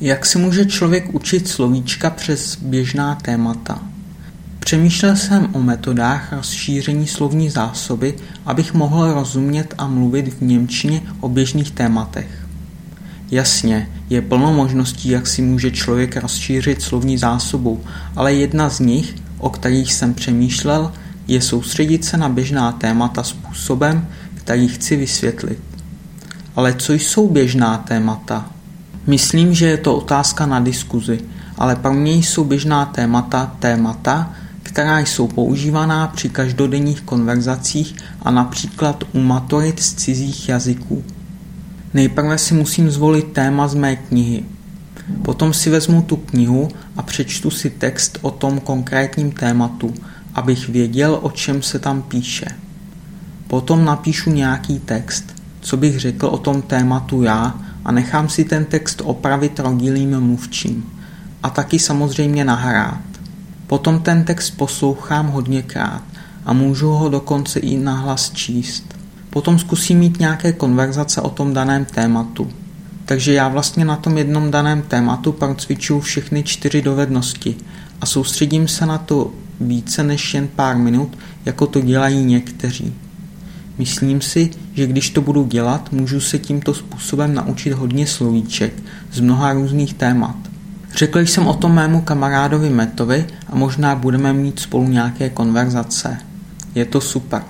Jak se může člověk učit slovíčka přes běžná témata? Přemýšlel jsem o metodách rozšíření slovní zásoby, abych mohl rozumět a mluvit v Němčině o běžných tématech. Jasně, je plno možností, jak si může člověk rozšířit slovní zásobu, ale jedna z nich, o kterých jsem přemýšlel, je soustředit se na běžná témata způsobem, který chci vysvětlit. Ale co jsou běžná témata? Myslím, že je to otázka na diskuzi, ale pro mě jsou běžná témata témata, která jsou používaná při každodenních konverzacích a například u maturit z cizích jazyků. Nejprve si musím zvolit téma z mé knihy. Potom si vezmu tu knihu a přečtu si text o tom konkrétním tématu, abych věděl, o čem se tam píše. Potom napíšu nějaký text, co bych řekl o tom tématu já a nechám si ten text opravit rodilým mluvčím. A taky samozřejmě nahrát. Potom ten text poslouchám hodněkrát a můžu ho dokonce i nahlas číst. Potom zkusím mít nějaké konverzace o tom daném tématu. Takže já vlastně na tom jednom daném tématu procvičuju všechny čtyři dovednosti a soustředím se na to více než jen pár minut, jako to dělají někteří. Myslím si, že když to budu dělat, můžu se tímto způsobem naučit hodně slovíček z mnoha různých témat. Řekl jsem o tom mému kamarádovi Metovi a možná budeme mít spolu nějaké konverzace. Je to super.